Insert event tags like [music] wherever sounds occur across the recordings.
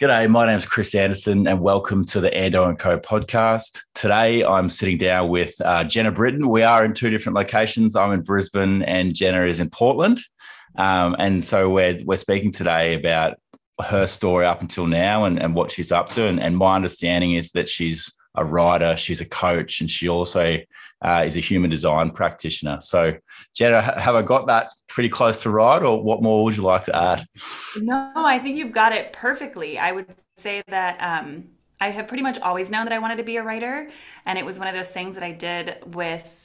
G'day, my name is Chris Anderson, and welcome to the Ando and Co podcast. Today, I'm sitting down with uh, Jenna Britton. We are in two different locations. I'm in Brisbane, and Jenna is in Portland. Um, and so we're we're speaking today about her story up until now and, and what she's up to. And, and my understanding is that she's a writer, she's a coach, and she also uh, is a human design practitioner. So, Jenna, have I got that pretty close to right, or what more would you like to add? No, I think you've got it perfectly. I would say that um, I have pretty much always known that I wanted to be a writer, and it was one of those things that I did with.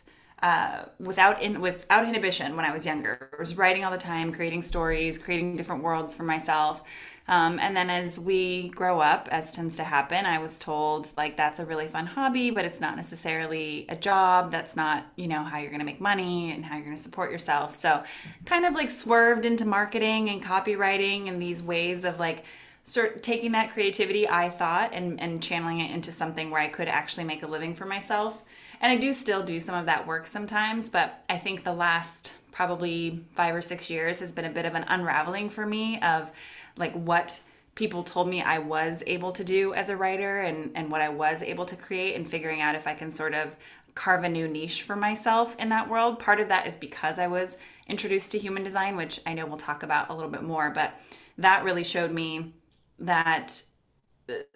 Uh, without in, without inhibition when I was younger, I was writing all the time, creating stories, creating different worlds for myself, um, and then as we grow up, as tends to happen, I was told like that's a really fun hobby, but it's not necessarily a job. That's not, you know, how you're going to make money and how you're going to support yourself. So kind of like swerved into marketing and copywriting and these ways of like sort taking that creativity I thought and, and channeling it into something where I could actually make a living for myself. And I do still do some of that work sometimes, but I think the last probably five or six years has been a bit of an unraveling for me of like what people told me I was able to do as a writer and, and what I was able to create and figuring out if I can sort of carve a new niche for myself in that world. Part of that is because I was introduced to human design, which I know we'll talk about a little bit more, but that really showed me that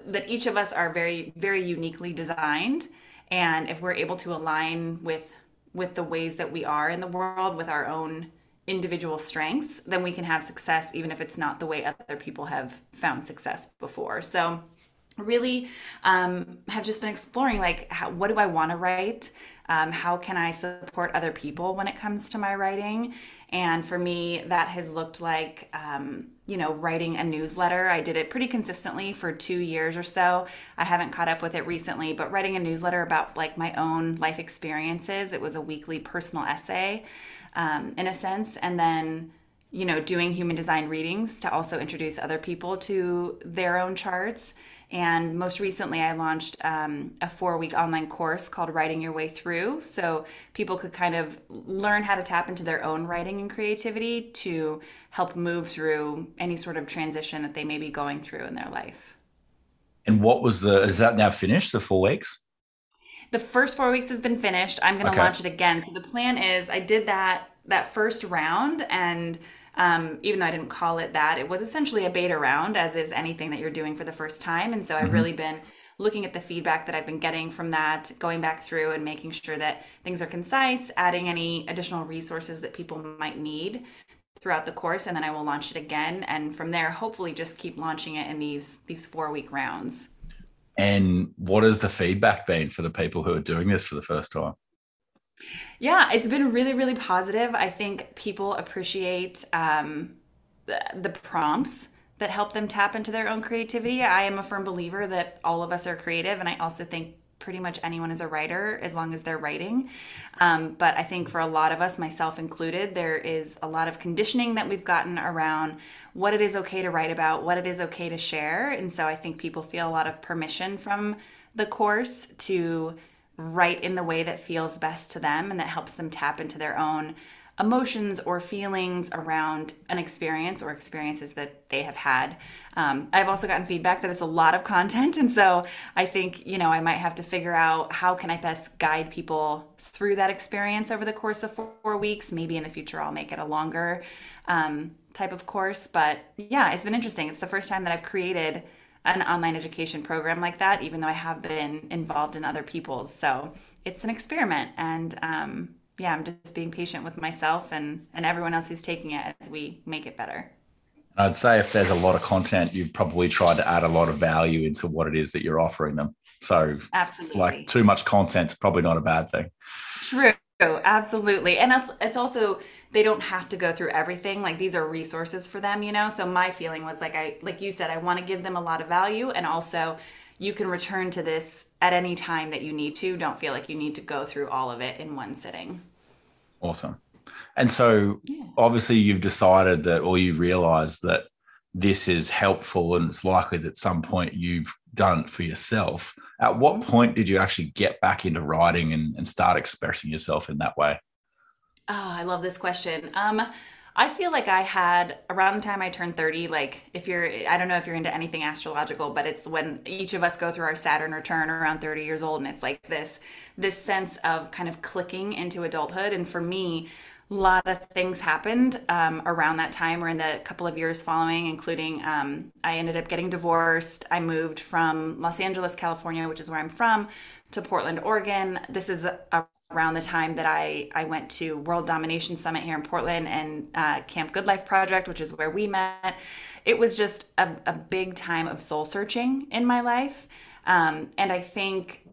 that each of us are very very uniquely designed and if we're able to align with with the ways that we are in the world with our own individual strengths, then we can have success even if it's not the way other people have found success before. So, really um, have just been exploring like, how, what do I want to write? Um, how can I support other people when it comes to my writing? And for me, that has looked like, um, you know, writing a newsletter. I did it pretty consistently for two years or so. I haven't caught up with it recently, but writing a newsletter about like my own life experiences. It was a weekly personal essay um, in a sense, and then you know doing human design readings to also introduce other people to their own charts. And most recently, I launched um, a four week online course called Writing Your Way Through. So people could kind of learn how to tap into their own writing and creativity to help move through any sort of transition that they may be going through in their life. And what was the, is that now finished, the four weeks? The first four weeks has been finished. I'm going to okay. launch it again. So the plan is I did that that first round and um, even though I didn't call it that, it was essentially a beta round, as is anything that you're doing for the first time. And so I've mm-hmm. really been looking at the feedback that I've been getting from that, going back through and making sure that things are concise, adding any additional resources that people might need throughout the course, and then I will launch it again. And from there, hopefully, just keep launching it in these these four week rounds. And what has the feedback been for the people who are doing this for the first time? Yeah, it's been really, really positive. I think people appreciate um, the, the prompts that help them tap into their own creativity. I am a firm believer that all of us are creative, and I also think pretty much anyone is a writer as long as they're writing. Um, but I think for a lot of us, myself included, there is a lot of conditioning that we've gotten around what it is okay to write about, what it is okay to share. And so I think people feel a lot of permission from the course to write in the way that feels best to them and that helps them tap into their own emotions or feelings around an experience or experiences that they have had. Um, I've also gotten feedback that it's a lot of content, [laughs] and so I think you know I might have to figure out how can I best guide people through that experience over the course of four, weeks. Maybe in the future I'll make it a longer um, type of course. But yeah, it's been interesting. It's the first time that I've created an online education program like that, even though I have been involved in other people's. So it's an experiment. And um, yeah, I'm just being patient with myself and, and everyone else who's taking it as we make it better. I'd say if there's a lot of content, you've probably tried to add a lot of value into what it is that you're offering them. So, absolutely, like too much content's probably not a bad thing. True, absolutely, and it's also they don't have to go through everything. Like these are resources for them you know? So my feeling was like i like you said i want to give them a lot of value and also you can return to this at any time that you need to. Don't feel like you need to go through all of it in one sitting awesome and so yeah. obviously you've decided that or you realize that this is helpful and it's likely that at some point you've done for yourself at what mm-hmm. point did you actually get back into writing and, and start expressing yourself in that way Oh, I love this question. Um, I feel like I had around the time I turned 30, like if you're, I don't know if you're into anything astrological, but it's when each of us go through our Saturn return around 30 years old. And it's like this, this sense of kind of clicking into adulthood. And for me, a lot of things happened um, around that time or in the couple of years following, including um, I ended up getting divorced. I moved from Los Angeles, California, which is where I'm from, to Portland, Oregon. This is a around the time that I, I went to World Domination Summit here in Portland and uh, Camp Good Life Project, which is where we met. It was just a, a big time of soul searching in my life. Um, and I think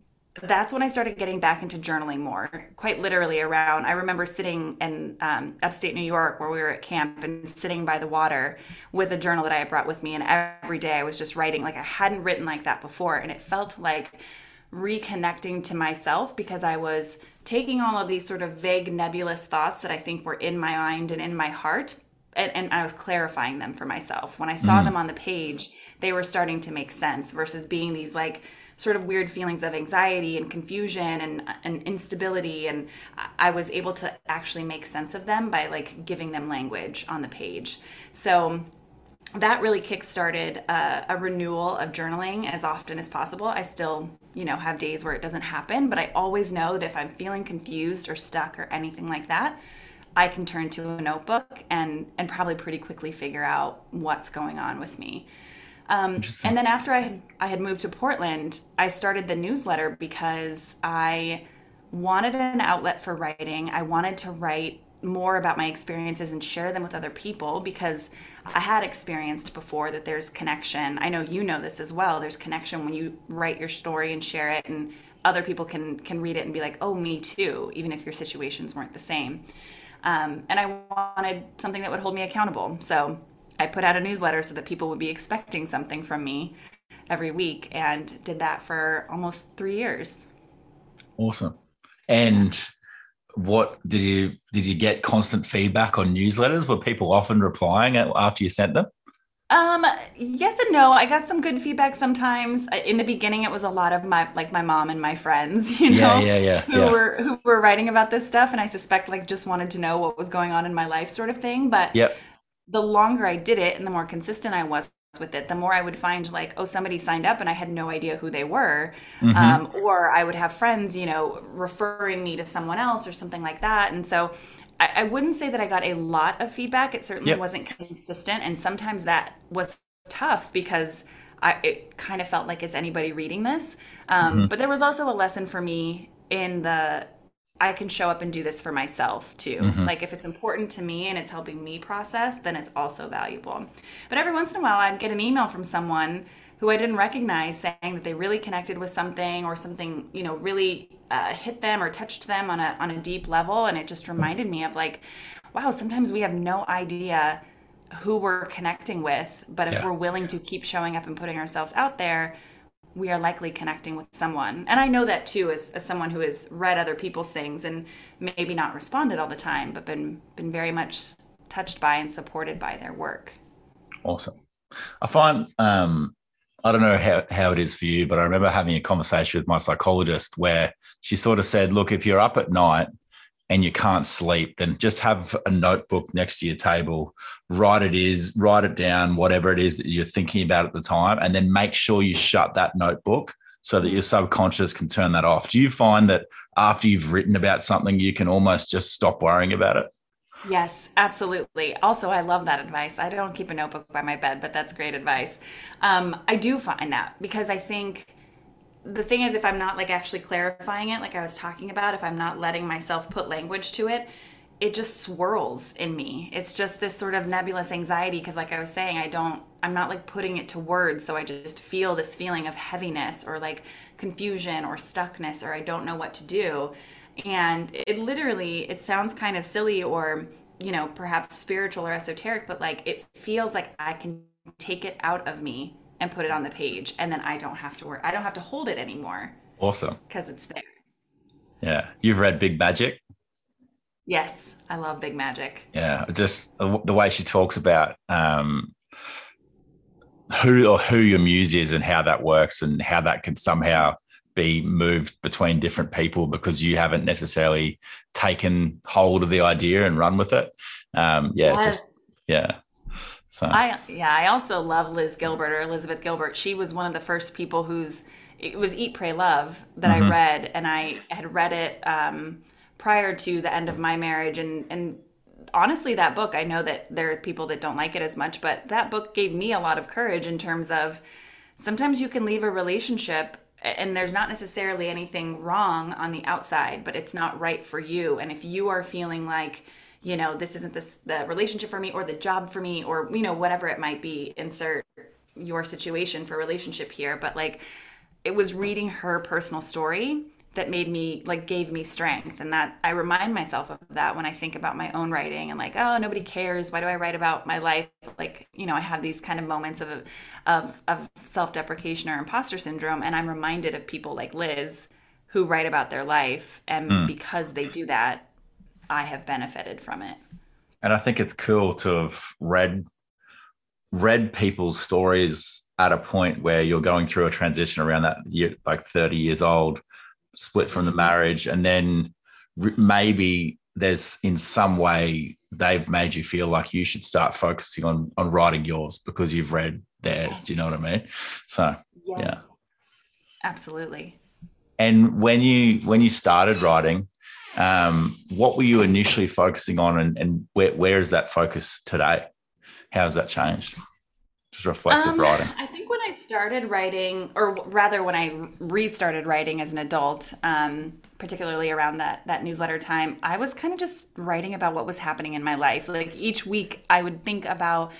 that's when I started getting back into journaling more, quite literally around. I remember sitting in um, upstate New York where we were at camp and sitting by the water with a journal that I had brought with me. And every day I was just writing like I hadn't written like that before. And it felt like reconnecting to myself because I was taking all of these sort of vague, nebulous thoughts that I think were in my mind and in my heart, and, and I was clarifying them for myself. When I saw mm. them on the page, they were starting to make sense versus being these like sort of weird feelings of anxiety and confusion and, and instability and i was able to actually make sense of them by like giving them language on the page so that really kickstarted uh, a renewal of journaling as often as possible. I still, you know, have days where it doesn't happen, but I always know that if I'm feeling confused or stuck or anything like that, I can turn to a notebook and and probably pretty quickly figure out what's going on with me. Um, and then after I had, I had moved to Portland, I started the newsletter because I wanted an outlet for writing. I wanted to write more about my experiences and share them with other people because I had experienced before that there's connection. I know you know this as well. There's connection when you write your story and share it and other people can can read it and be like, "Oh, me too," even if your situations weren't the same. Um, and I wanted something that would hold me accountable. So I put out a newsletter so that people would be expecting something from me every week and did that for almost three years. Awesome. And what did you did you get constant feedback on newsletters? Were people often replying after you sent them? Um, yes and no. I got some good feedback sometimes. In the beginning, it was a lot of my like my mom and my friends, [laughs] you know, yeah, yeah, yeah, who yeah. were who were writing about this stuff, and I suspect like just wanted to know what was going on in my life, sort of thing. But yep. the longer I did it, and the more consistent I was, with it, the more I would find like, oh, somebody signed up and I had no idea who they were. Mm-hmm. Um, or I would have friends, you know, referring me to someone else or something like that. And so I, I wouldn't say that I got a lot of feedback. It certainly yep. wasn't consistent. And sometimes that was tough because I, it kind of felt like, is anybody reading this? Um, mm-hmm. But there was also a lesson for me in the I can show up and do this for myself too. Mm-hmm. Like if it's important to me and it's helping me process, then it's also valuable. But every once in a while, I'd get an email from someone who I didn't recognize saying that they really connected with something or something, you know, really uh, hit them or touched them on a on a deep level, and it just reminded me of like, wow, sometimes we have no idea who we're connecting with, but if yeah. we're willing to keep showing up and putting ourselves out there, we are likely connecting with someone. And I know that too as, as someone who has read other people's things and maybe not responded all the time, but been been very much touched by and supported by their work. Awesome. I find um I don't know how, how it is for you, but I remember having a conversation with my psychologist where she sort of said, look, if you're up at night and you can't sleep, then just have a notebook next to your table, write it is, write it down, whatever it is that you're thinking about at the time, and then make sure you shut that notebook so that your subconscious can turn that off. Do you find that after you've written about something, you can almost just stop worrying about it? Yes, absolutely. Also, I love that advice. I don't keep a notebook by my bed, but that's great advice. Um, I do find that because I think the thing is if i'm not like actually clarifying it like i was talking about if i'm not letting myself put language to it it just swirls in me. It's just this sort of nebulous anxiety because like i was saying i don't i'm not like putting it to words so i just feel this feeling of heaviness or like confusion or stuckness or i don't know what to do. And it literally it sounds kind of silly or you know perhaps spiritual or esoteric but like it feels like i can take it out of me and put it on the page and then I don't have to work I don't have to hold it anymore. Awesome. Because it's there. Yeah. You've read Big Magic? Yes, I love Big Magic. Yeah, just the way she talks about um, who or who your muse is and how that works and how that can somehow be moved between different people because you haven't necessarily taken hold of the idea and run with it. Um, yeah, yes. just yeah. So I yeah, I also love Liz Gilbert or Elizabeth Gilbert. She was one of the first people who's it was Eat, Pray, Love that mm-hmm. I read, and I had read it um, prior to the end of my marriage, and and honestly, that book I know that there are people that don't like it as much, but that book gave me a lot of courage in terms of sometimes you can leave a relationship and there's not necessarily anything wrong on the outside, but it's not right for you. And if you are feeling like, you know, this isn't this the relationship for me or the job for me or you know whatever it might be, insert your situation for relationship here, but like it was reading her personal story that made me like gave me strength. And that I remind myself of that when I think about my own writing and like oh nobody cares. Why do I write about my life? Like you know I have these kind of moments of of of self-deprecation or imposter syndrome. And I'm reminded of people like Liz who write about their life and mm. because they do that I have benefited from it and I think it's cool to have read read people's stories at a point where you're going through a transition around that year like 30 years old split from the mm-hmm. marriage, and then maybe there's in some way they've made you feel like you should start focusing on on writing yours because you've read theirs. Do you know what I mean? So yes. yeah, absolutely. And when you when you started writing, um, what were you initially focusing on, and, and where where is that focus today? How has that changed? Just reflective um, writing. I think when I started writing, or rather when I restarted writing as an adult, um, particularly around that that newsletter time, I was kind of just writing about what was happening in my life. Like each week, I would think about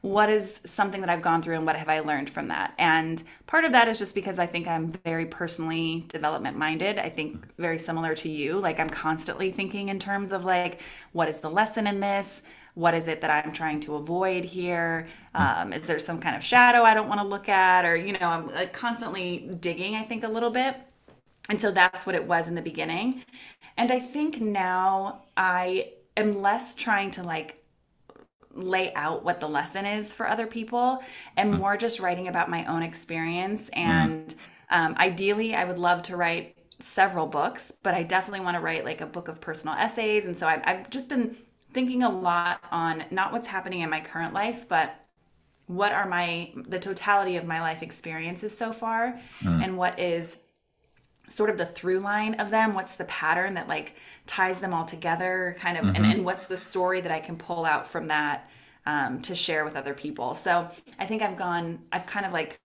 what is something that I've gone through and what have I learned from that. And part of that is just because I think I'm very personally development minded. I think very similar to you. Like I'm constantly thinking in terms of like, what is the lesson in this? what is it that I'm trying to avoid here? Um, is there some kind of shadow I don't want to look at? Or, you know, I'm uh, constantly digging, I think, a little bit. And so that's what it was in the beginning. And I think now I am less trying to like lay out what the lesson is for other people and more just writing about my own experience. And um, ideally, I would love to write several books, but I definitely want to write like a book of personal essays. And so I've, I've just been thinking a lot on not what's happening in my current life, but what are my the totality of my life experiences so far mm. and what is sort of the through line of them what's the pattern that like ties them all together kind of mm-hmm. and, and what's the story that i can pull out from that um, to share with other people so i think i've gone i've kind of like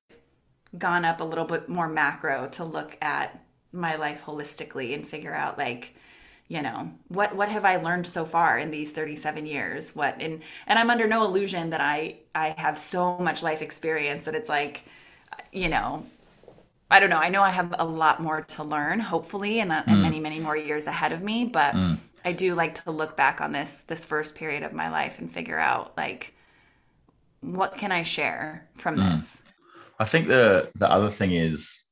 gone up a little bit more macro to look at my life holistically and figure out like you know what what have i learned so far in these 37 years what and and i'm under no illusion that i i have so much life experience that it's like you know i don't know i know i have a lot more to learn hopefully and, mm. and many many more years ahead of me but mm. i do like to look back on this this first period of my life and figure out like what can i share from mm. this i think the the other thing is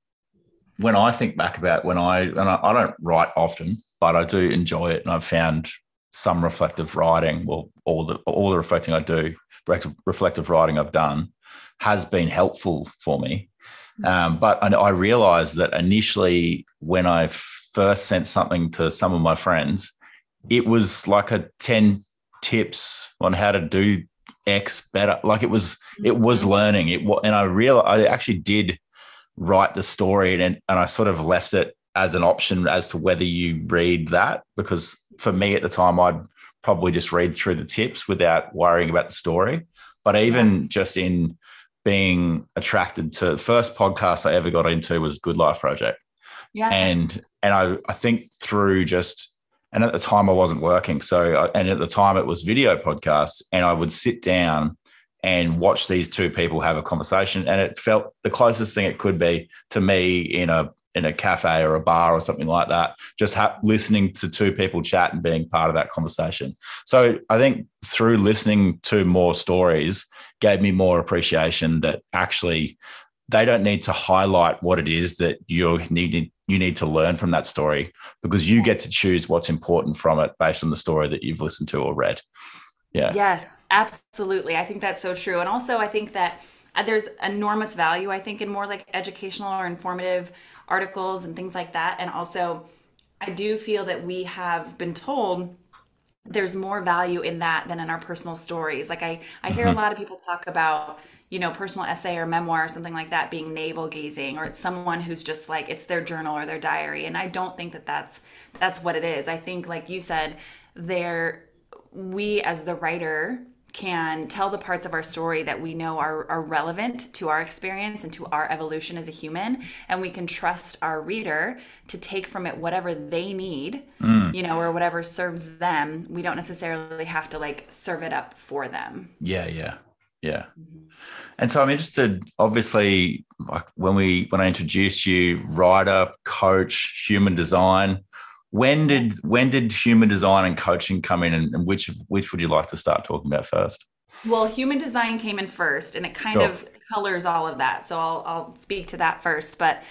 when i think back about when i and I, I don't write often but I do enjoy it, and I've found some reflective writing. Well, all the all the reflecting I do, reflective writing I've done, has been helpful for me. Um, but I, I realized that initially, when I first sent something to some of my friends, it was like a ten tips on how to do X better. Like it was, it was mm-hmm. learning. It and I realized I actually did write the story, and and I sort of left it as an option as to whether you read that because for me at the time I'd probably just read through the tips without worrying about the story. But even just in being attracted to the first podcast I ever got into was Good Life Project. Yeah. And and I I think through just and at the time I wasn't working so and at the time it was video podcasts and I would sit down and watch these two people have a conversation and it felt the closest thing it could be to me in a in a cafe or a bar or something like that, just ha- listening to two people chat and being part of that conversation. So I think through listening to more stories gave me more appreciation that actually they don't need to highlight what it is that you need you need to learn from that story because you get to choose what's important from it based on the story that you've listened to or read. Yeah. Yes, absolutely. I think that's so true. And also I think that uh, there's enormous value I think in more like educational or informative articles and things like that. And also, I do feel that we have been told there's more value in that than in our personal stories. Like I, I hear a mm-hmm. lot of people talk about, you know, personal essay or memoir or something like that being navel gazing, or it's someone who's just like it's their journal or their diary. And I don't think that that's that's what it is. I think, like you said, there we as the writer can tell the parts of our story that we know are, are relevant to our experience and to our evolution as a human and we can trust our reader to take from it whatever they need mm. you know or whatever serves them we don't necessarily have to like serve it up for them yeah yeah yeah mm-hmm. and so i'm interested obviously like when we when i introduced you writer coach human design when did when did human design and coaching come in, and, and which which would you like to start talking about first? Well, human design came in first, and it kind sure. of colors all of that. So I'll I'll speak to that first. But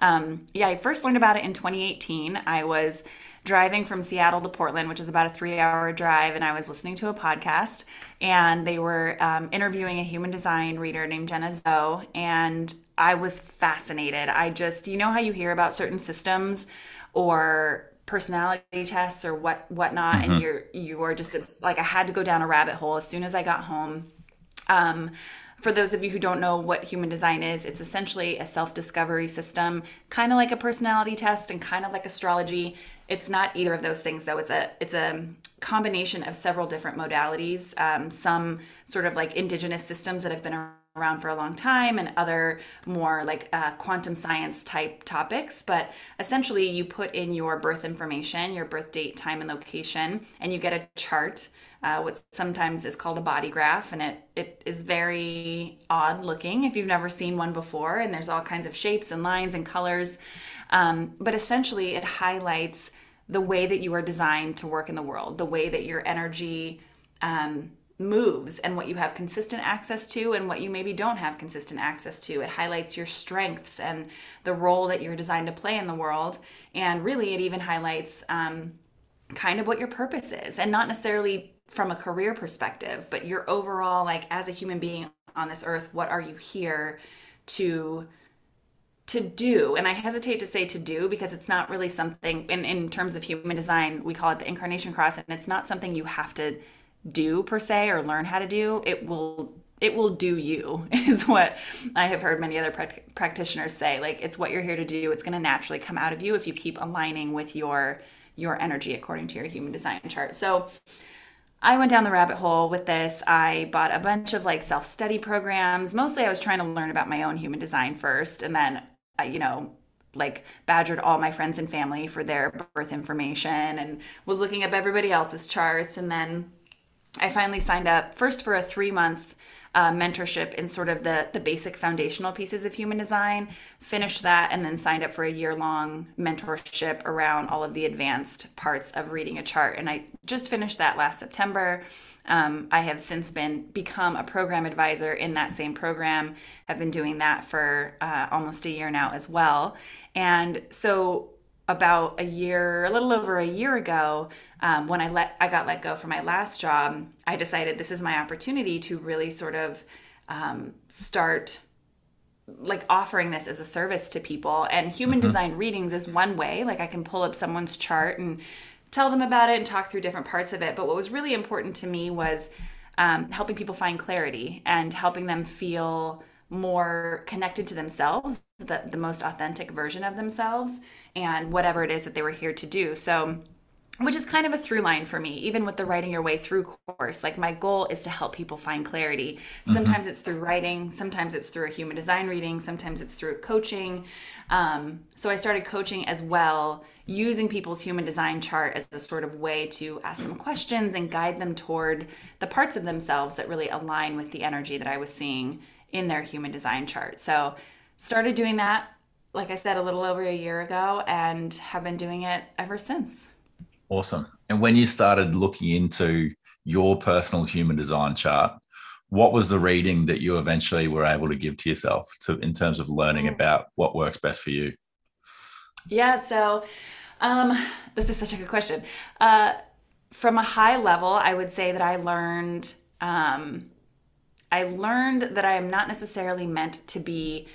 um, yeah, I first learned about it in 2018. I was driving from Seattle to Portland, which is about a three-hour drive, and I was listening to a podcast, and they were um, interviewing a human design reader named Jenna Zoe, and I was fascinated. I just, you know how you hear about certain systems or personality tests or what whatnot mm-hmm. and you're you are just like i had to go down a rabbit hole. As soon as i got home um, for those of you who don't know what human design is it's essentially a self-discovery system kind of like a personality test and kind of like astrology. It's not either of those things though. It's a it's a combination of several different modalities um, some sort of like indigenous systems that have been around for a long time and other more like uh, quantum science type topics. But essentially, you put in your birth information, your birth date, time, and location, and you get a chart. Uh, what sometimes is called a body graph, and it it is very odd looking if you've never seen one before. And there's all kinds of shapes and lines and colors, um, but essentially it highlights the way that you are designed to work in the world, the way that your energy um, moves and what you have consistent access to and what you maybe don't have consistent access to. It highlights your strengths and the role that you're designed to play in the world. And really, it even highlights um, kind of what your purpose is and not necessarily from a career perspective, but your overall, like as a human being on this earth, what are you here to? to do and i hesitate to say to do because it's not really something in, in terms of human design we call it the incarnation cross and it's not something you have to do per se or learn how to do it will it will do you [laughs] is what i have heard many other practitioners say like it's what you're here to do it's going to naturally come out of you if you keep aligning with your your energy according to your human design chart so I went down the rabbit hole with this. I bought a bunch of like self study programs. Mostly, I was trying to learn about my own human design first, and then, you know, like badgered all my friends and family for their birth information and was looking up everybody else's charts. And then I finally signed up first for a three month uh, mentorship in sort of the the basic foundational pieces of human design. Finished that and then signed up for a year long mentorship around all of the advanced parts of reading a chart. And I just finished that last September. Um, I have since been become a program advisor in that same program. Have been doing that for uh, almost a year now as well. And so about a year, a little over a year ago, um, when I let I got let go from my last job, I decided this is my opportunity to really sort of um, start like offering this as a service to people. And human mm-hmm. design readings is one way. Like I can pull up someone's chart and tell them about it and talk through different parts of it. But what was really important to me was um, helping people find clarity and helping them feel more connected to themselves, the, the most authentic version of themselves, and whatever it is that they were here to do. So which is kind of a through line for me even with the writing your way through course like my goal is to help people find clarity mm-hmm. sometimes mm-hmm. it's through writing sometimes it's through a human design reading sometimes it's through coaching um, so i started coaching as well using people's human design chart as a sort of way to ask them questions and guide them toward the parts of themselves that really align with the energy that i was seeing in their human design chart so started doing that like i said a little over a year ago and have been doing it ever since Awesome. And when you started looking into your personal human design chart, what was the reading that you eventually were able to give to yourself to in terms of learning mm. about what works best for you? Yeah, so um, this is such a good question. Uh, from a high level, I would say that I learned um, I learned that I am not necessarily meant to be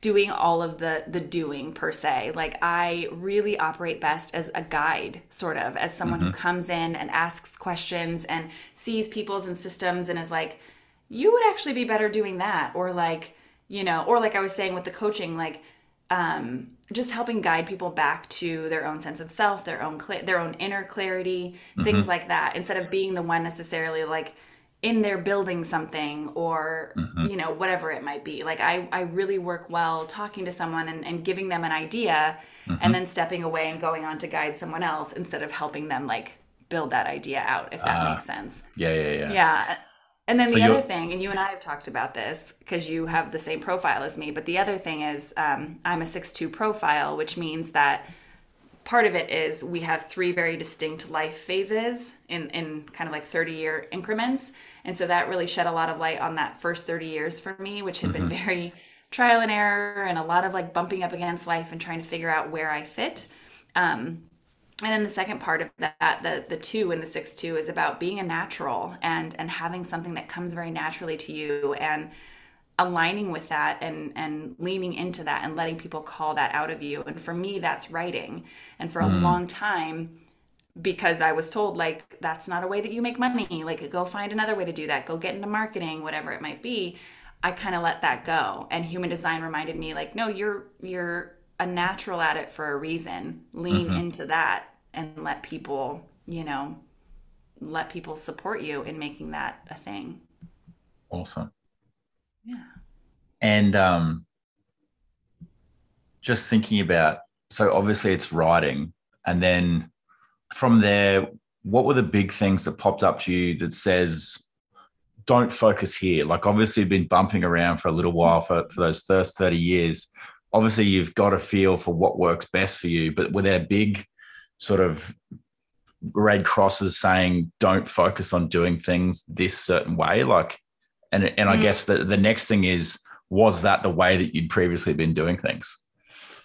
doing all of the the doing per se like i really operate best as a guide sort of as someone mm-hmm. who comes in and asks questions and sees people's and systems and is like you would actually be better doing that or like you know or like i was saying with the coaching like um just helping guide people back to their own sense of self their own cl- their own inner clarity mm-hmm. things like that instead of being the one necessarily like in there building something or mm-hmm. you know whatever it might be. Like i i really work well talking to someone and, and giving them an idea mm-hmm. and then stepping away and going on to guide someone else instead of helping them like build that idea out if that uh, makes sense. Yeah yeah yeah. Yeah. And then so the other thing and you and i have talked about this because you have the same profile as me but the other thing is um, i'm a 6-2 profile which means that part of it is we have three very distinct life phases in, in kind of like 30 year increments. And so that really shed a lot of light on that first 30 years for me, which had mm-hmm. been very trial and error and a lot of like bumping up against life and trying to figure out where I fit. Um, and then the second part of that, the the two and the six two, is about being a natural and and having something that comes very naturally to you and aligning with that and and leaning into that and letting people call that out of you. And for me that's writing. And for a mm. long time because i was told like that's not a way that you make money. Like go find another way to do that. Go get into marketing whatever it might be i kind of let that go. And human design reminded me like no you're you're a natural at it for a reason. Lean mm-hmm. into that and let people you know let people support you in making that a thing. Awesome yeah. And um, just thinking about, so obviously it's writing. And then from there, what were the big things that popped up to you that says, don't focus here? Like, obviously, you've been bumping around for a little while for, for those first 30 years. Obviously, you've got a feel for what works best for you, but were there big sort of red crosses saying, don't focus on doing things this certain way? Like, and and I mm. guess the the next thing is was that the way that you'd previously been doing things?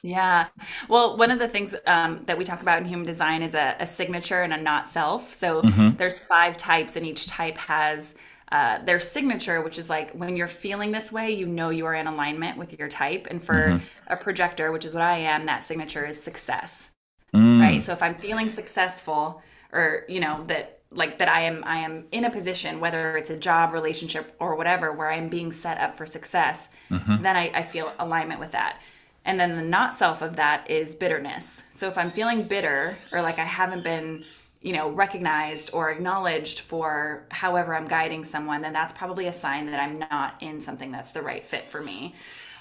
Yeah. Well, one of the things um, that we talk about in human design is a, a signature and a not self. So mm-hmm. there's five types, and each type has uh, their signature, which is like when you're feeling this way, you know you are in alignment with your type. And for mm-hmm. a projector, which is what I am, that signature is success. Mm. Right. So if I'm feeling successful, or you know that like that I am I am in a position, whether it's a job, relationship, or whatever, where I'm being set up for success, mm-hmm. then I, I feel alignment with that. And then the not self of that is bitterness. So if I'm feeling bitter or like I haven't been, you know, recognized or acknowledged for however I'm guiding someone, then that's probably a sign that I'm not in something that's the right fit for me.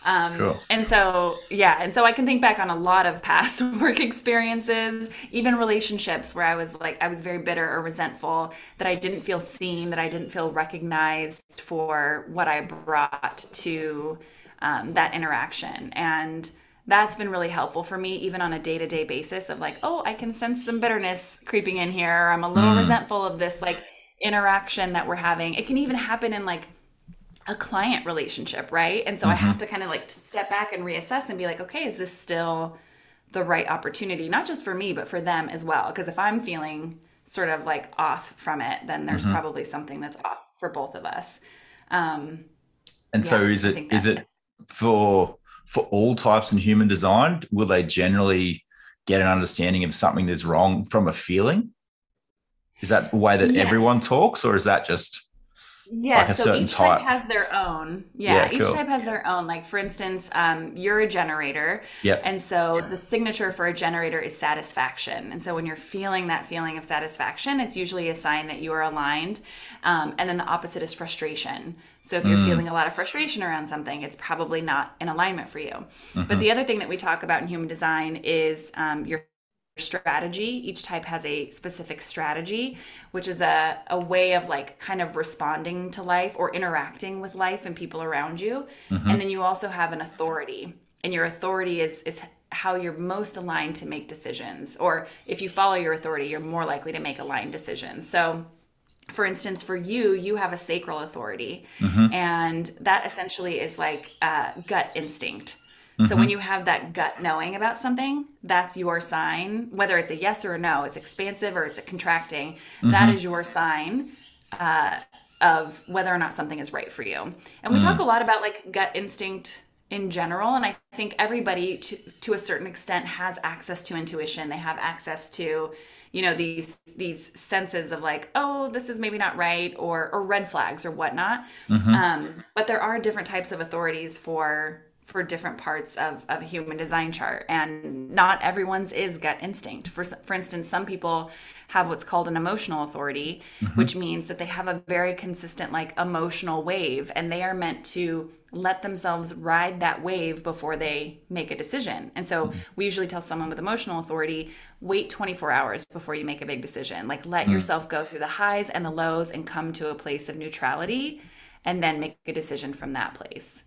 Um, cool. And so, yeah, and so I can think back on a lot of past [laughs] work experiences, even relationships where I was like, I was very bitter or resentful that I didn't feel seen, that I didn't feel recognized for what I brought to um, that interaction. And that's been really helpful for me, even on a day to day basis of like, oh, I can sense some bitterness creeping in here. I'm a little mm. resentful of this like interaction that we're having. It can even happen in like, a client relationship, right? And so mm-hmm. I have mm-hmm. to kind of like step back and reassess and be like, okay, is this still the right opportunity, not just for me, but for them as well? Because if I'm feeling sort of like off from it, then there's mm-hmm. probably something that's off for both of us. Um, and yeah, so is it is it for for all types in human design? Will they generally get an understanding of something that's wrong from a feeling? Is that the way that yes. everyone talks, or is that just yeah, like so each type. type. has their own. Yeah, yeah each cool. type has their own. Like for instance, um, you're a generator. Yeah. And so the signature for a generator is satisfaction. And so when you're feeling that feeling of satisfaction, it's usually a sign that you are aligned. Um, and then the opposite is frustration. So if you're mm. feeling a lot of frustration around something, it's probably not in alignment for you. Mm-hmm. But the other thing that we talk about in human design is um, your strategy. Each type has a specific strategy, which is a, a way of like kind of responding to life or interacting with life and people around you. Mm-hmm. And then you also have an authority. And your authority is is how you're most aligned to make decisions. Or if you follow your authority, you're more likely to make aligned decisions. So for instance, for you, you have a sacral authority, mm-hmm. and that essentially is like uh, gut instinct. Mm-hmm. So when mm-hmm. you have that gut knowing about something, that's your sign. Whether it's a yes or a no, it's expansive or it's a contracting. Mm-hmm. That is your sign uh, of whether or not something is right for you. And we mm. talk a lot about like gut instinct in general and i think everybody to, to a certain extent has access to intuition they have access to you know these these senses of like oh this is maybe not right or or red flags or whatnot mm-hmm. um, but there are different types of authorities for for different parts of, of a human design chart and not everyone's is gut instinct for for instance some people have what's called an emotional authority mm-hmm. which means that they have a very consistent like emotional wave and they are meant to let themselves ride that wave before they make a decision and so mm-hmm. we usually tell someone with emotional authority wait 24 hours before you make a big decision like let mm-hmm. yourself go through the highs and the lows and come to a place of neutrality and then make a decision from that place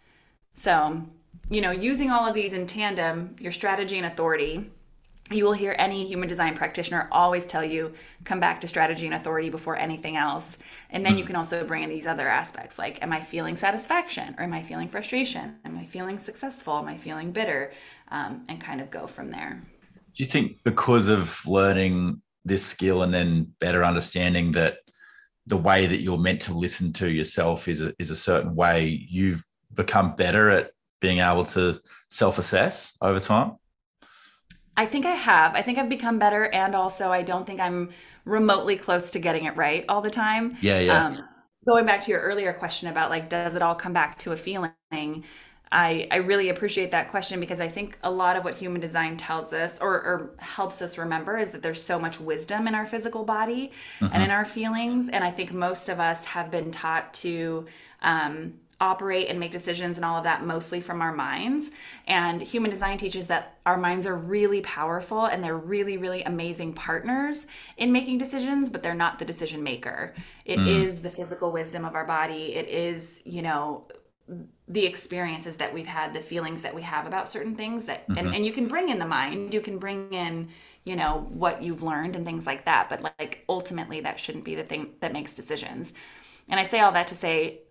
so you know, using all of these in tandem, your strategy and authority, you will hear any human design practitioner always tell you come back to strategy and authority before anything else. And then you can also bring in these other aspects like am i feeling satisfaction or am i feeling frustration? Am i feeling successful? Am i feeling bitter? Um, and kind of go from there. Do you think because of learning this skill and then better understanding that the way that you're meant to listen to yourself is a, is a certain way you've become better at being able to self assess over time? I think I have. I think I've become better. And also, I don't think I'm remotely close to getting it right all the time. Yeah, yeah. Um, going back to your earlier question about like, does it all come back to a feeling? I, I really appreciate that question because I think a lot of what human design tells us or, or helps us remember is that there's so much wisdom in our physical body mm-hmm. and in our feelings. And I think most of us have been taught to um, operate and make decisions and all of that mostly from our minds. And human design teaches that our minds are really powerful and they're really, really amazing partners in making decisions, but they're not the decision maker. It mm. is the physical wisdom of our body. It is, you know, the experiences that we've had, the feelings that we have about certain things that, mm-hmm. and, and you can bring in the mind, you can bring in, you know, what you've learned and things like that. But like ultimately, that shouldn't be the thing that makes decisions. And I say all that to say,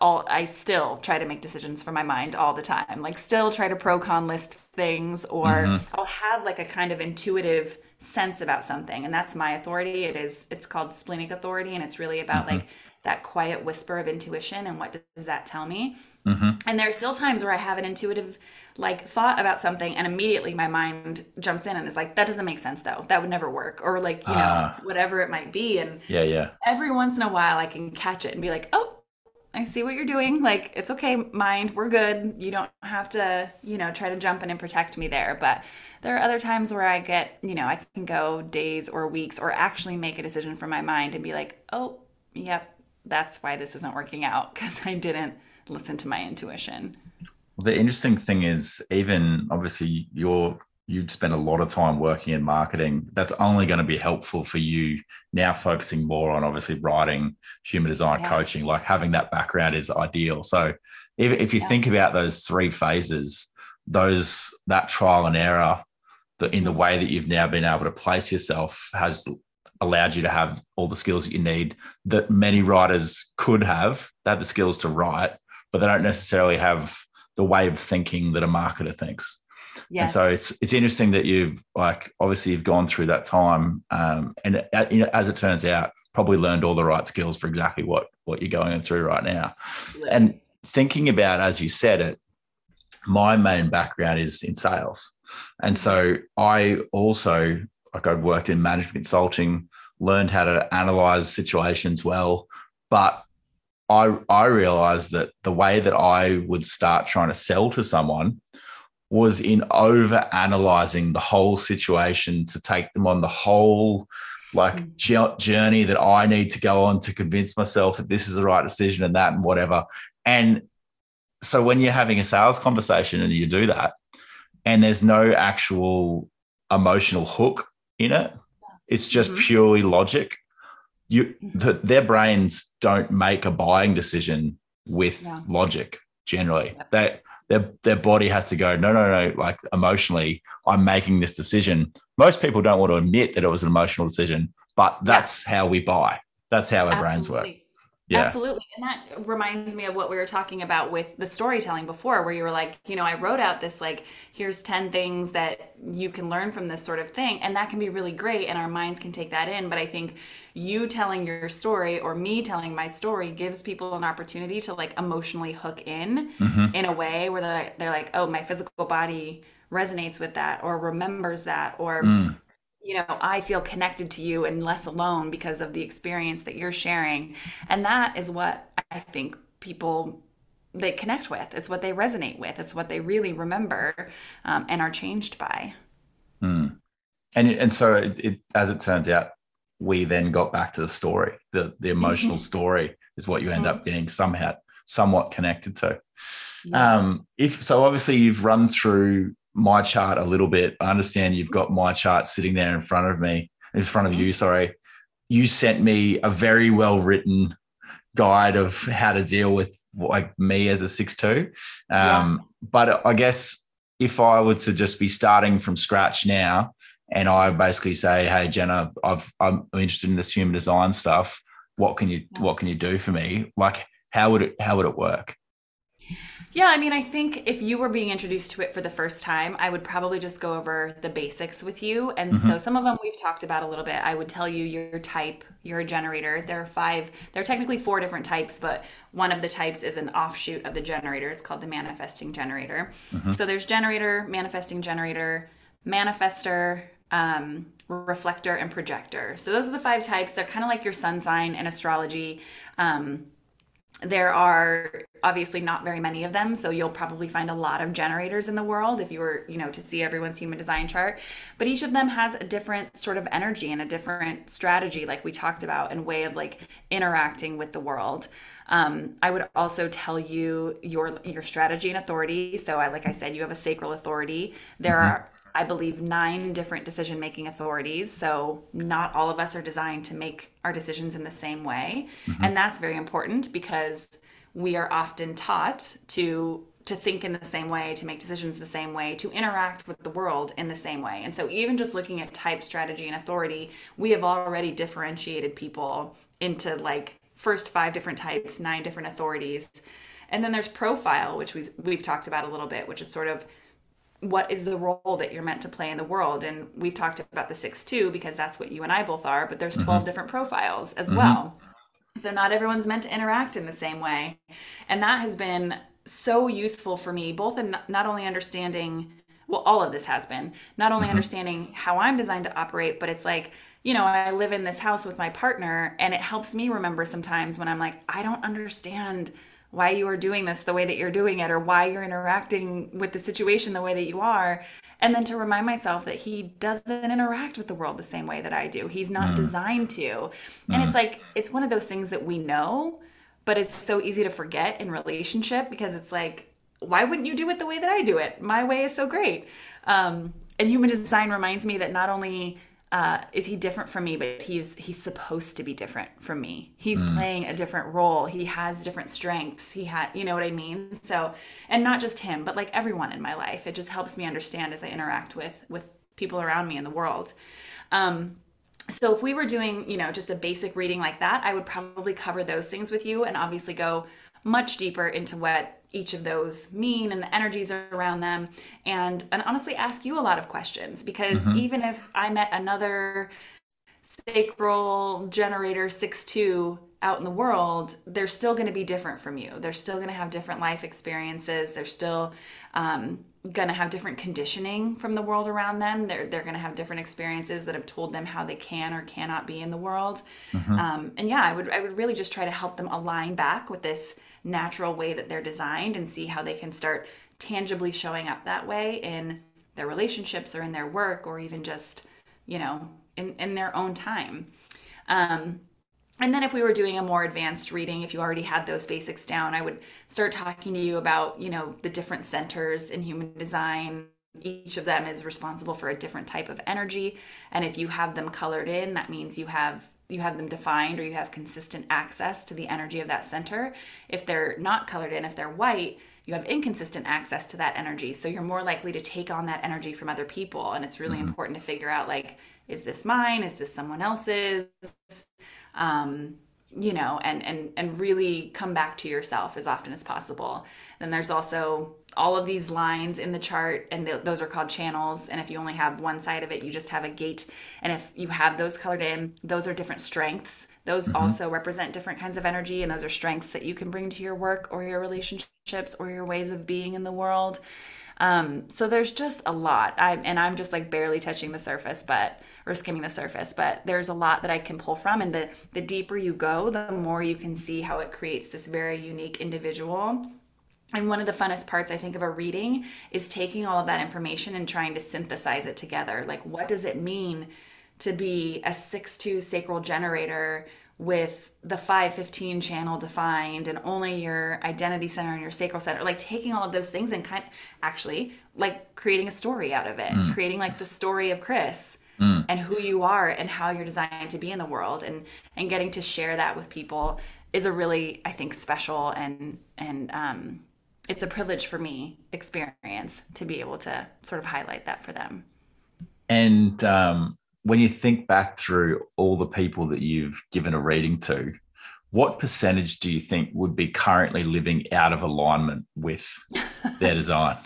all I still try to make decisions for my mind all the time. Like still try to pro con list things or mm-hmm. I'll have like a kind of intuitive sense about something and that's my authority. It is it's called splenic authority and it's really about mm-hmm. like that quiet whisper of intuition and what does that tell me? Mm-hmm. And there are still times where I have an intuitive like thought about something and immediately my mind jumps in and is like that doesn't make sense though that would never work or like you know uh, whatever it might be and yeah yeah every once in a while i can catch it and be like oh I see what you're doing. Like, it's okay, mind, we're good. You don't have to, you know, try to jump in and protect me there. But there are other times where I get, you know, I can go days or weeks or actually make a decision from my mind and be like, oh, yep, that's why this isn't working out because I didn't listen to my intuition. The interesting thing is, even obviously, you're you've spent a lot of time working in marketing that's only going to be helpful for you now focusing more on obviously writing human design yeah. coaching like having that background is ideal so if, if you yeah. think about those three phases those that trial and error the, in the way that you've now been able to place yourself has allowed you to have all the skills that you need that many writers could have they have the skills to write but they don't necessarily have the way of thinking that a marketer thinks Yes. And so it's it's interesting that you've like obviously you've gone through that time, um, and uh, you know, as it turns out, probably learned all the right skills for exactly what what you're going through right now. And thinking about as you said it, my main background is in sales, and so I also like I'd worked in management consulting, learned how to analyze situations well, but I I realized that the way that I would start trying to sell to someone was in over analyzing the whole situation to take them on the whole like mm. journey that I need to go on to convince myself that this is the right decision and that and whatever. And so when you're having a sales conversation and you do that, and there's no actual emotional hook in it, it's just mm-hmm. purely logic. You, mm-hmm. the, their brains don't make a buying decision with yeah. logic generally. They their their body has to go no no no like emotionally i'm making this decision most people don't want to admit that it was an emotional decision but that's yeah. how we buy that's how our Absolutely. brains work Yeah. Absolutely. And that reminds me of what we were talking about with the storytelling before, where you were like, you know, I wrote out this, like, here's 10 things that you can learn from this sort of thing. And that can be really great. And our minds can take that in. But I think you telling your story or me telling my story gives people an opportunity to, like, emotionally hook in mm-hmm. in a way where they're, they're like, oh, my physical body resonates with that or remembers that or. Mm you know, I feel connected to you and less alone because of the experience that you're sharing. And that is what I think people they connect with. It's what they resonate with. It's what they really remember um, and are changed by. Mm. And and so it, it, as it turns out, we then got back to the story. The the emotional [laughs] story is what you end up mm-hmm. being somehow somewhat connected to. Yeah. Um, if so, obviously you've run through my chart a little bit. I understand you've got my chart sitting there in front of me, in front of you, sorry. You sent me a very well written guide of how to deal with like me as a six two. Um, yeah. But I guess if I were to just be starting from scratch now, and I basically say, "Hey, Jenna, I've, I'm interested in this human design stuff. What can you What can you do for me? Like, how would it How would it work?" Yeah, I mean, I think if you were being introduced to it for the first time, I would probably just go over the basics with you. And mm-hmm. so some of them we've talked about a little bit. I would tell you your type, you're a generator. There are five, there are technically four different types, but one of the types is an offshoot of the generator. It's called the manifesting generator. Mm-hmm. So there's generator, manifesting generator, manifester, um, reflector, and projector. So those are the five types. They're kind of like your sun sign in astrology. Um, there are obviously not very many of them so you'll probably find a lot of generators in the world if you were you know to see everyone's human design chart but each of them has a different sort of energy and a different strategy like we talked about and way of like interacting with the world um, I would also tell you your your strategy and authority. So, I like I said, you have a sacral authority. There mm-hmm. are I believe, nine different decision making authorities. So, not all of us are designed to make our decisions in the same way. Mm-hmm. And that's very important because we are often taught to to think in the same way, to make decisions the same way, to interact with the world in the same way. And so even just looking at type, strategy and authority, we have already differentiated people into like first five different types, nine different authorities. And then there's profile, which we've, we've talked about a little bit, which is sort of what is the role that you're meant to play in the world and we've talked about the six two because that's what you and i both are but there's 12 mm-hmm. different profiles as mm-hmm. well so not everyone's meant to interact in the same way and that has been so useful for me both in not only understanding well all of this has been not only mm-hmm. understanding how i'm designed to operate but it's like you know, I live in this house with my partner, and it helps me remember sometimes when I'm like, I don't understand why you are doing this the way that you're doing it or why you're interacting with the situation the way that you are and then to remind myself that he doesn't interact with the world the same way that I do. He's not mm. designed to. And mm. it's like it's one of those things that we know, but it's so easy to forget in relationship because it's like why wouldn't you do it the way that I do it? My way is so great. Um, and human design reminds me that not only uh, is he different from me? But he's he's supposed to be different from me. He's mm. playing a different role. He has different strengths. He had you know what i mean? So and not just him but like everyone in my life. It just helps me understand as i interact with with people around me in the world. Um, so if we were doing you know just a basic reading like that i would probably cover those things with you and obviously go much deeper into what each of those mean and the energies around them and and honestly ask you a lot of questions because mm-hmm. even if I met another sacral generator 6-2 out in the world, they're still going to be different from you. They're still going to have different life experiences. They're still um, going to have different conditioning from the world around them. They're, they're going to have different experiences that have told them how they can or cannot be in the world. Mm-hmm. Um, and yeah, I would, I would really just try to help them align back with this natural way that they're designed and see how they can start tangibly showing up that way in their relationships or in their work or even just, you know, in, in their own time. Um, and then if we were doing a more advanced reading, if you already had those basics down, I would start talking to you about, you know, the different centers in human design. Each of them is responsible for a different type of energy. And if you have them colored in, that means you have you have them defined or you have consistent access to the energy of that center. If they're not colored in, if they're white, you have inconsistent access to that energy. So you're more likely to take on that energy from other people. And it's really mm-hmm. important to figure out like, is this mine? Is this someone else's? Um, you know, and and and really come back to yourself as often as possible. Then there's also all of these lines in the chart, and th- those are called channels. And if you only have one side of it, you just have a gate. And if you have those colored in, those are different strengths. Those mm-hmm. also represent different kinds of energy, and those are strengths that you can bring to your work or your relationships or your ways of being in the world. Um, so there's just a lot. I and I'm just like barely touching the surface, but or skimming the surface, but there's a lot that I can pull from. And the the deeper you go, the more you can see how it creates this very unique individual and one of the funnest parts, I think, of a reading is taking all of that information and trying to synthesize it together. Like, what does it mean to be a 6-2 sacral generator with the 515 channel defined and only your identity center and your sacral center? Like, taking all of those things and kind of actually like creating a story out of it, mm. creating like the story of Chris. Mm. and who you are and how you're designed to be in the world and and getting to share that with people is a really i think special and and um it's a privilege for me experience to be able to sort of highlight that for them. And um, when you think back through all the people that you've given a reading to what percentage do you think would be currently living out of alignment with [laughs] their design?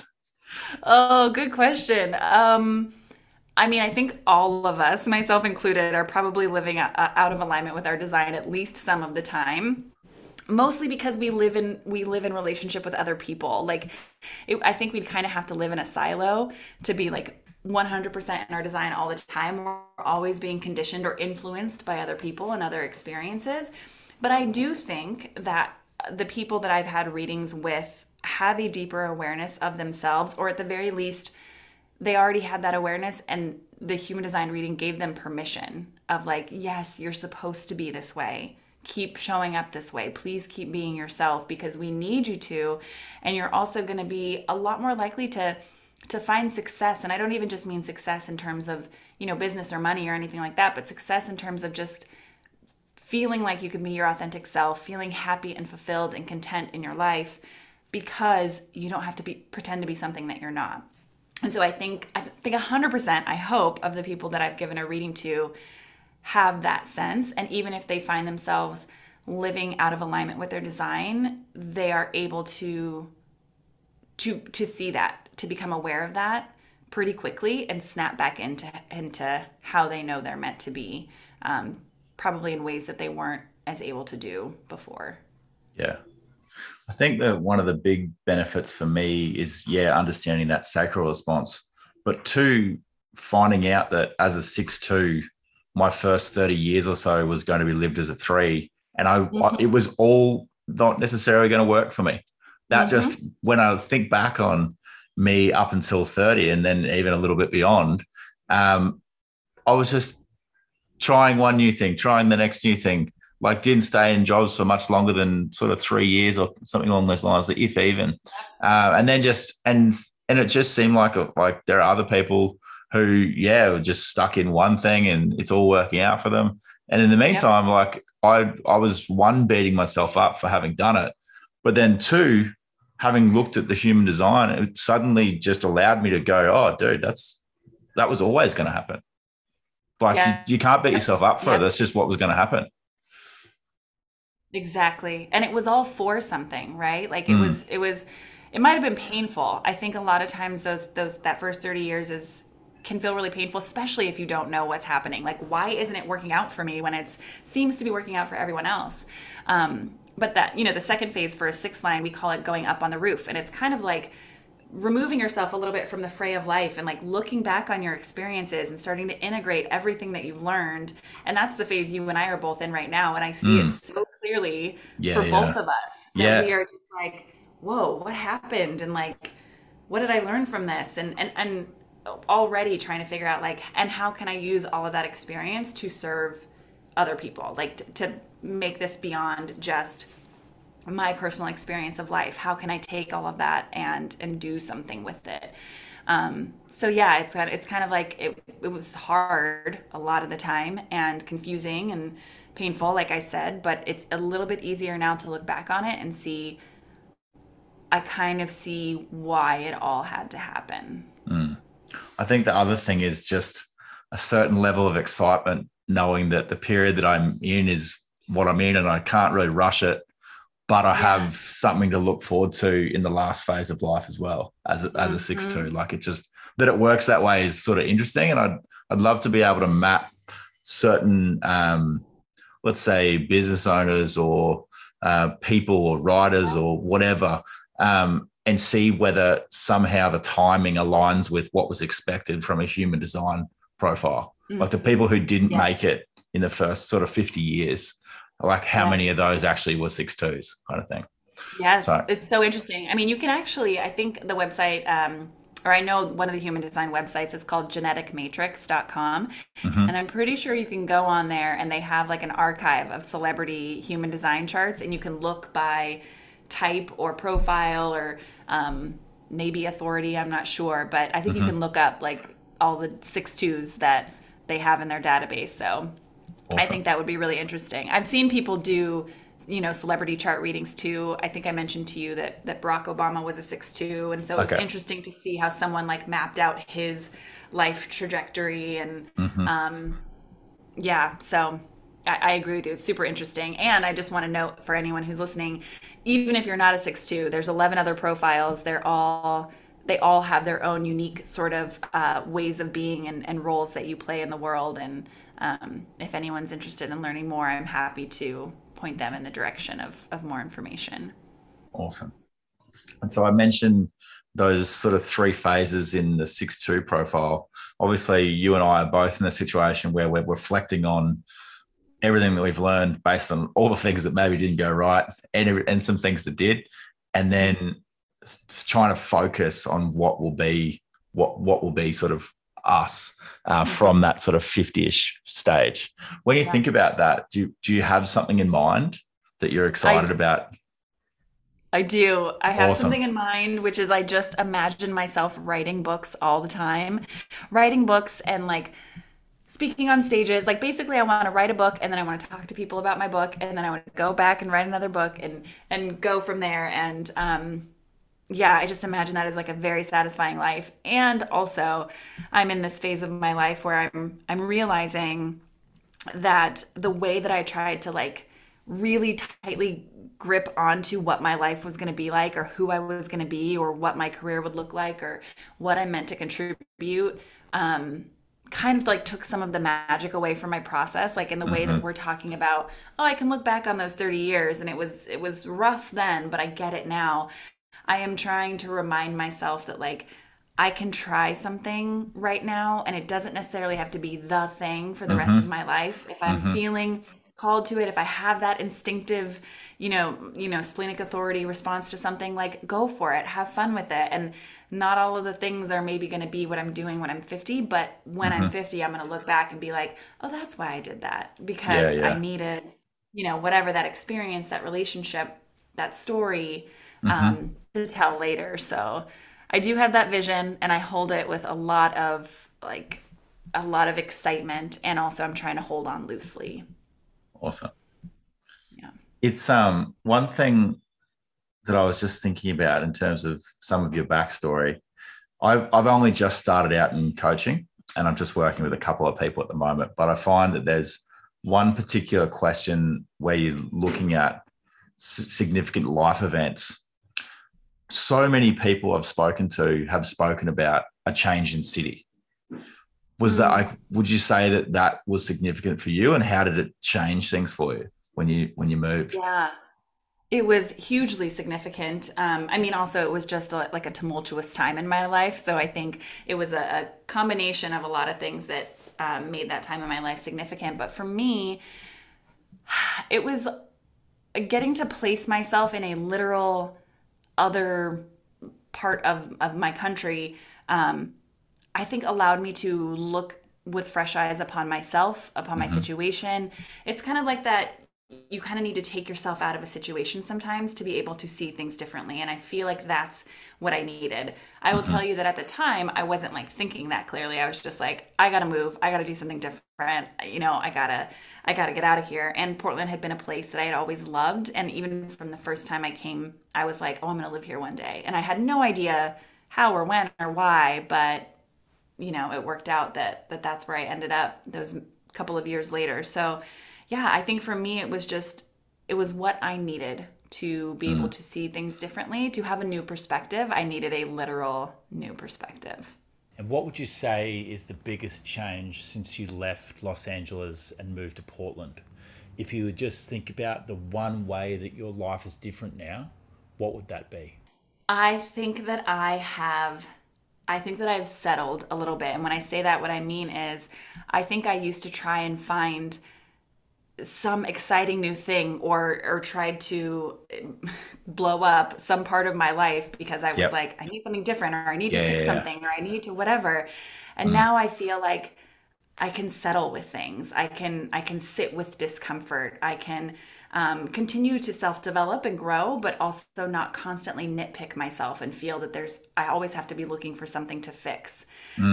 Oh good question. Um, I mean, I think all of us, myself included, are probably living out of alignment with our design at least some of the time mostly because we live in we live in relationship with other people. Like it, i think we'd kind of have to live in a silo to be like 100% in our design all the time. We're always being conditioned or influenced by other people and other experiences. But i do think that the people that i've had readings with have a deeper awareness of themselves or at the very least they already had that awareness and the human design reading gave them permission of like yes you're supposed to be this way keep showing up this way. Please keep being yourself because we need you to. And you're also going to be a lot more likely to to find success and I don't even just mean success in terms of, you know, business or money or anything like that, but success in terms of just feeling like you can be your authentic self, feeling happy and fulfilled and content in your life because you don't have to be pretend to be something that you're not. And so I think I think 100% I hope of the people that I've given a reading to have that sense. And even if they find themselves living out of alignment with their design, they are able to to to see that, to become aware of that pretty quickly and snap back into into how they know they're meant to be. Um, probably in ways that they weren't as able to do before. Yeah. I think that one of the big benefits for me is, yeah, understanding that sacral response, but two, finding out that as a six two, my first 30 years or so was going to be lived as a three. And I, mm-hmm. I it was all not necessarily going to work for me. That mm-hmm. just, when I think back on me up until 30 and then even a little bit beyond, um, I was just trying one new thing, trying the next new thing. Like didn't stay in jobs for much longer than sort of three years or something along those lines, if even. Uh, and then just and and it just seemed like like there are other people who, yeah, were just stuck in one thing and it's all working out for them. And in the meantime, yep. like I, I was one beating myself up for having done it, but then two, having looked at the human design, it suddenly just allowed me to go, oh, dude, that's that was always going to happen. Like yeah. you, you, can't beat yourself up for it. That's just what was going to happen. Exactly, and it was all for something, right? Like it mm. was, it was, it might have been painful. I think a lot of times those those that first thirty years is can feel really painful, especially if you don't know what's happening. Like, why isn't it working out for me when it seems to be working out for everyone else? Um, but that, you know, the second phase for a six line, we call it going up on the roof. And it's kind of like removing yourself a little bit from the fray of life and like looking back on your experiences and starting to integrate everything that you've learned. And that's the phase you and I are both in right now. And I see mm. it so clearly yeah, for yeah. both of us that yeah. we are just like, whoa, what happened? And like, what did I learn from this? And, and, and, already trying to figure out like and how can i use all of that experience to serve other people? Like t- to make this beyond just my personal experience of life. How can i take all of that and and do something with it? Um, so yeah it's it's kind of like it, it was hard a lot of the time and confusing and painful like i said but it's a little bit easier now to look back on it and see i kind of see why it all had to happen. Mm. I think the other thing is just a certain level of excitement, knowing that the period that I'm in is what I'm in and I can't really rush it, but I yeah. have something to look forward to in the last phase of life as well as a, as a six two. Mm-hmm. Like it just that it works that way is sort of interesting, and I'd I'd love to be able to map certain, um, let's say, business owners or uh, people or writers or whatever, um, and see whether somehow the timing aligns with what was expected from a human design profile. Mm-hmm. Like the people who didn't yeah. make it in the first sort of 50 years, like how yes. many of those actually were six twos kind of thing. Yes, so. it's so interesting. I mean, you can actually, I think the website, um, or I know one of the human design websites is called geneticmatrix.com. Mm-hmm. And I'm pretty sure you can go on there and they have like an archive of celebrity human design charts and you can look by type or profile or um, maybe authority. I'm not sure. But I think mm-hmm. you can look up like all the six twos that they have in their database. So awesome. I think that would be really interesting. I've seen people do you know celebrity chart readings too. I think I mentioned to you that that Barack Obama was a six two, and so it's okay. interesting to see how someone like mapped out his life trajectory and mm-hmm. um, yeah. So I, I, agree with you. It's super interesting, and I just want to note for anyone who's listening, even if you're not a six two, there's 11 other profiles. They're all they all have their own unique sort of uh, ways of being and, and, roles that you play in the world. And um, if anyone's interested in learning more, I'm happy to point them in the direction of, of more information. Awesome. And so I mentioned those sort of three phases in the 6-2 profile. Obviously, you and I are both in a situation where we're reflecting on everything that we've learned based on all the things that maybe didn't go right and, and some things that did. And then trying to focus on what will be what what will be sort of us uh, mm-hmm. from that sort of 50ish stage. When you yeah. think about that, do you, do you have something in mind that you're excited I, about? I do. I have awesome. something in mind, which is I just imagine myself writing books all the time, writing books and like speaking on stages. Like basically, I want to write a book and then I want to talk to people about my book and then I want to go back and write another book and and go from there. And um, yeah, I just imagine that as like a very satisfying life. And also, I'm in this phase of my life where I'm I'm realizing that the way that I tried to like really tightly grip onto what my life was going to be like or who I was going to be or what my career would look like or what I meant to contribute um kind of like took some of the magic away from my process like in the way mm-hmm. that we're talking about oh I can look back on those 30 years and it was it was rough then but I get it now I am trying to remind myself that like I can try something right now and it doesn't necessarily have to be the thing for the mm-hmm. rest of my life. If I'm mm-hmm. feeling called to it, if I have that instinctive, you know, you know, splenic authority response to something, like go for it, have fun with it. And not all of the things are maybe going to be what I'm doing when I'm 50, but when mm-hmm. I'm 50, I'm going to look back and be like, "Oh, that's why I did that because yeah, yeah. I needed, you know, whatever that experience, that relationship, that story mm-hmm. um, to tell later. So I do have that vision and I hold it with a lot of like a lot of excitement and also I'm trying to hold on loosely. Awesome. Yeah. It's um one thing that I was just thinking about in terms of some of your backstory. I've I've only just started out in coaching and I'm just working with a couple of people at the moment, but I find that there's one particular question where you're looking at significant life events so many people I've spoken to have spoken about a change in city. Was that, like, would you say that that was significant for you and how did it change things for you when you, when you moved? Yeah, it was hugely significant. Um, I mean, also it was just a, like a tumultuous time in my life. So I think it was a, a combination of a lot of things that um, made that time in my life significant. But for me, [sighs] it was getting to place myself in a literal other part of, of my country, um, I think allowed me to look with fresh eyes upon myself, upon my mm-hmm. situation. It's kind of like that you kind of need to take yourself out of a situation sometimes to be able to see things differently. And I feel like that's what I needed. I will mm-hmm. tell you that at the time, I wasn't like thinking that clearly. I was just like, I gotta move. I gotta do something different. You know, I gotta I got to get out of here. And Portland had been a place that I had always loved. And even from the first time I came, I was like, oh, I'm going to live here one day. And I had no idea how or when or why, but you know, it worked out that, that that's where I ended up those couple of years later. So yeah, I think for me, it was just, it was what I needed to be able Mm. to see things differently, to have a new perspective. I needed a literal new perspective. And what would you say is the biggest change since you left Los Angeles and moved to Portland? If you would just think about the one way that your life is different now, what would that be? I think that I have I think that I've settled a little bit. And when I say that what I mean is I think I used to try and find some exciting new thing or or tried to [laughs] blow up some part of my life because I was Yep. like I need something different or I need to fix yeah, yeah. something or I need to whatever. And mm-hmm. now I feel like I can settle with things. I can I can sit with discomfort. I can um, continue to self develop and grow, but also not constantly nitpick myself and feel that there's I always have to be looking for something to fix.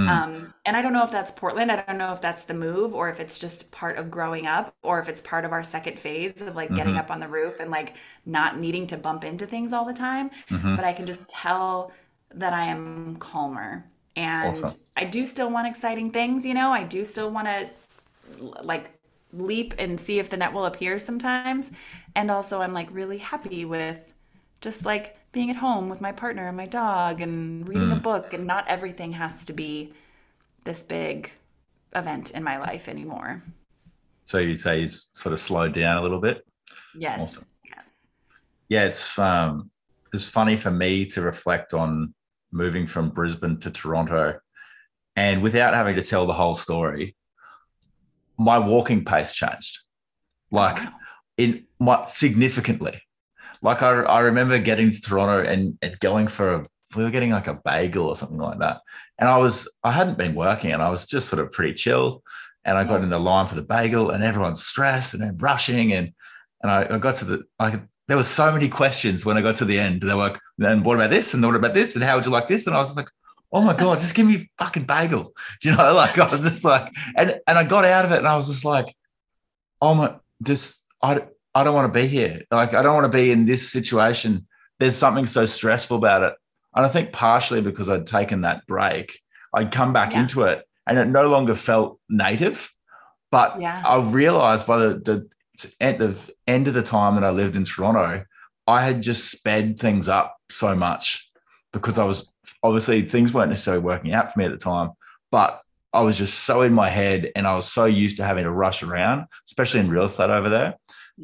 Um, and I don't know if that's Portland. I don't know if that's the move or if it's just part of growing up or if it's part of our second phase of like getting up on the roof and like not needing to bump into things all the time. But I can just tell that I am calmer. And Awesome. I do still want exciting things, you know, I do still want to like leap and see if the net will appear sometimes. And also, I'm like really happy with just like being at home with my partner and my dog and reading a book. And not everything has to be this big event in my life anymore. So you say he's sort of slowed down a little bit. Yes. Awesome. Yes. Yeah, it's um it's funny for me to reflect on moving from Brisbane to Toronto and without having to tell the whole story, my walking pace changed. Like in my significantly. Like I, I remember getting to Toronto and, and going for a we were getting like a bagel or something like that. And I was I hadn't been working and I was just sort of pretty chill. And I got in the line for the bagel and everyone's stressed and then rushing and and I, I got to the like there were so many questions when I got to the end. They were like, and what about this? And what about this? And how would you like this? And I was like, oh my God, just give me a fucking bagel. Do you know? [laughs] Like I was just like, and and I got out of it and I was just like, oh my, just I I don't want to be here. Like I don't want to be in this situation. There's something so stressful about it. And I think partially because I'd taken that break, I'd come back Yeah. into it and it no longer felt native. But Yeah. I realized by the, the at the end of the time that I lived in Toronto, I had just sped things up so much because I was obviously things weren't necessarily working out for me at the time, but I was just so in my head and I was so used to having to rush around, especially in real estate over there,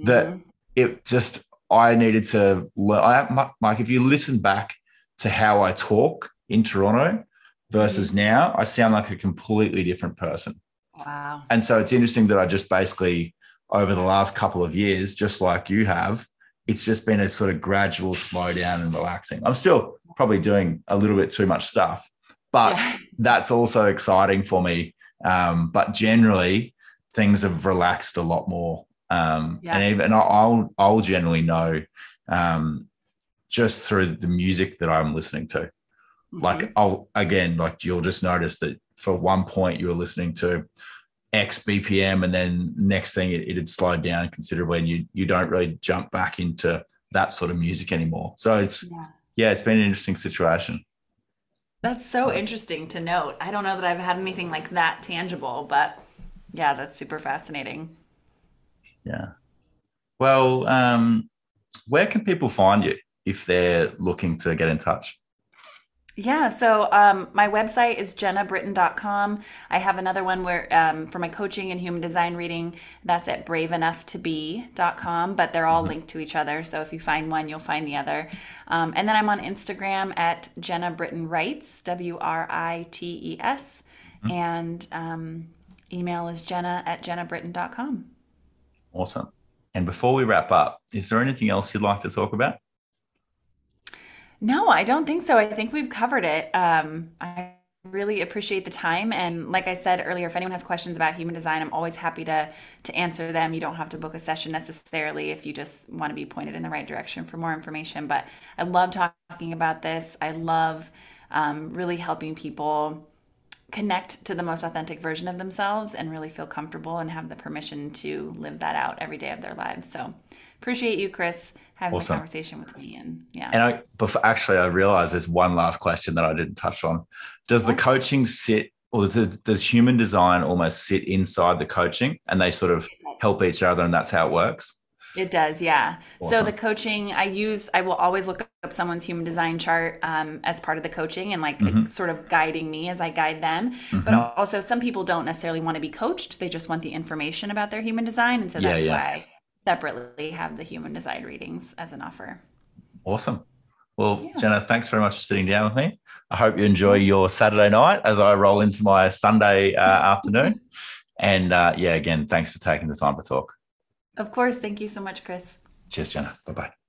that Mhm. it just I needed to learn. I, Mike, if you listen back to how I talk in Toronto versus now, I sound like a completely different person. Wow. And so it's interesting that I just basically, over the last couple of years, just like you have, it's just been a sort of gradual slowdown and relaxing. I'm still probably doing a little bit too much stuff, but Yeah. [laughs] that's also exciting for me. Um, but generally, things have relaxed a lot more. Um, Yeah. And even I'll I'll generally know um, just through the music that I'm listening to like Mhm. I'll again like you'll just notice that for one point you were listening to X BPM and then next thing it, it had slowed down considerably and you you don't really jump back into that sort of music anymore. So it's Yeah. Yeah, it's been an interesting situation. That's so interesting to note. I don't know that I've had anything like that tangible, but yeah, that's super fascinating. Yeah. Well, um, where can people find you if they're looking to get in touch? Yeah, so um, my website is jennabritton.com. I have another one where um, for my coaching and human design reading, that's at braveenoughtobe.com, but they're all linked to each other. So if you find one, you'll find the other. Um, and then I'm on Instagram at Jenna Britton Writes, W R I T E S. And um, email is jenna at jennabritton.com. Awesome. And before we wrap up, is there anything else you'd like to talk about? No, I don't think so. I think we've covered it. Um, I really appreciate the time, and like I said earlier, if anyone has questions about human design, I'm always happy to to answer them. You don't have to book a session necessarily if you just want to be pointed in the right direction for more information. But I love talking about this. I love um, really helping people connect to the most authentic version of themselves and really feel comfortable and have the permission to live that out every day of their lives. So appreciate you, Chris, having Awesome. the conversation with me. And yeah. And I, before, actually, I realized there's one last question that I didn't touch on. Does the coaching sit, or does, does human design almost sit inside the coaching, and they sort of help each other, and that's how it works. It does, yeah. So the coaching I use, I will always look up someone's human design chart um, as part of the coaching and like Mhm. sort of guiding me as I guide them. But Mhm. also, some people don't necessarily want to be coached; they just want the information about their human design, and so that's yeah. why I separately have the human design readings as an offer. Awesome. Well, Yeah. Jenna, thanks very much for sitting down with me. I hope you enjoy your Saturday night as I roll into my Sunday uh, afternoon. And uh, yeah, again, thanks for taking the time to talk. Of course, thank you so much, Chris. Cheers, Jenna. Bye bye.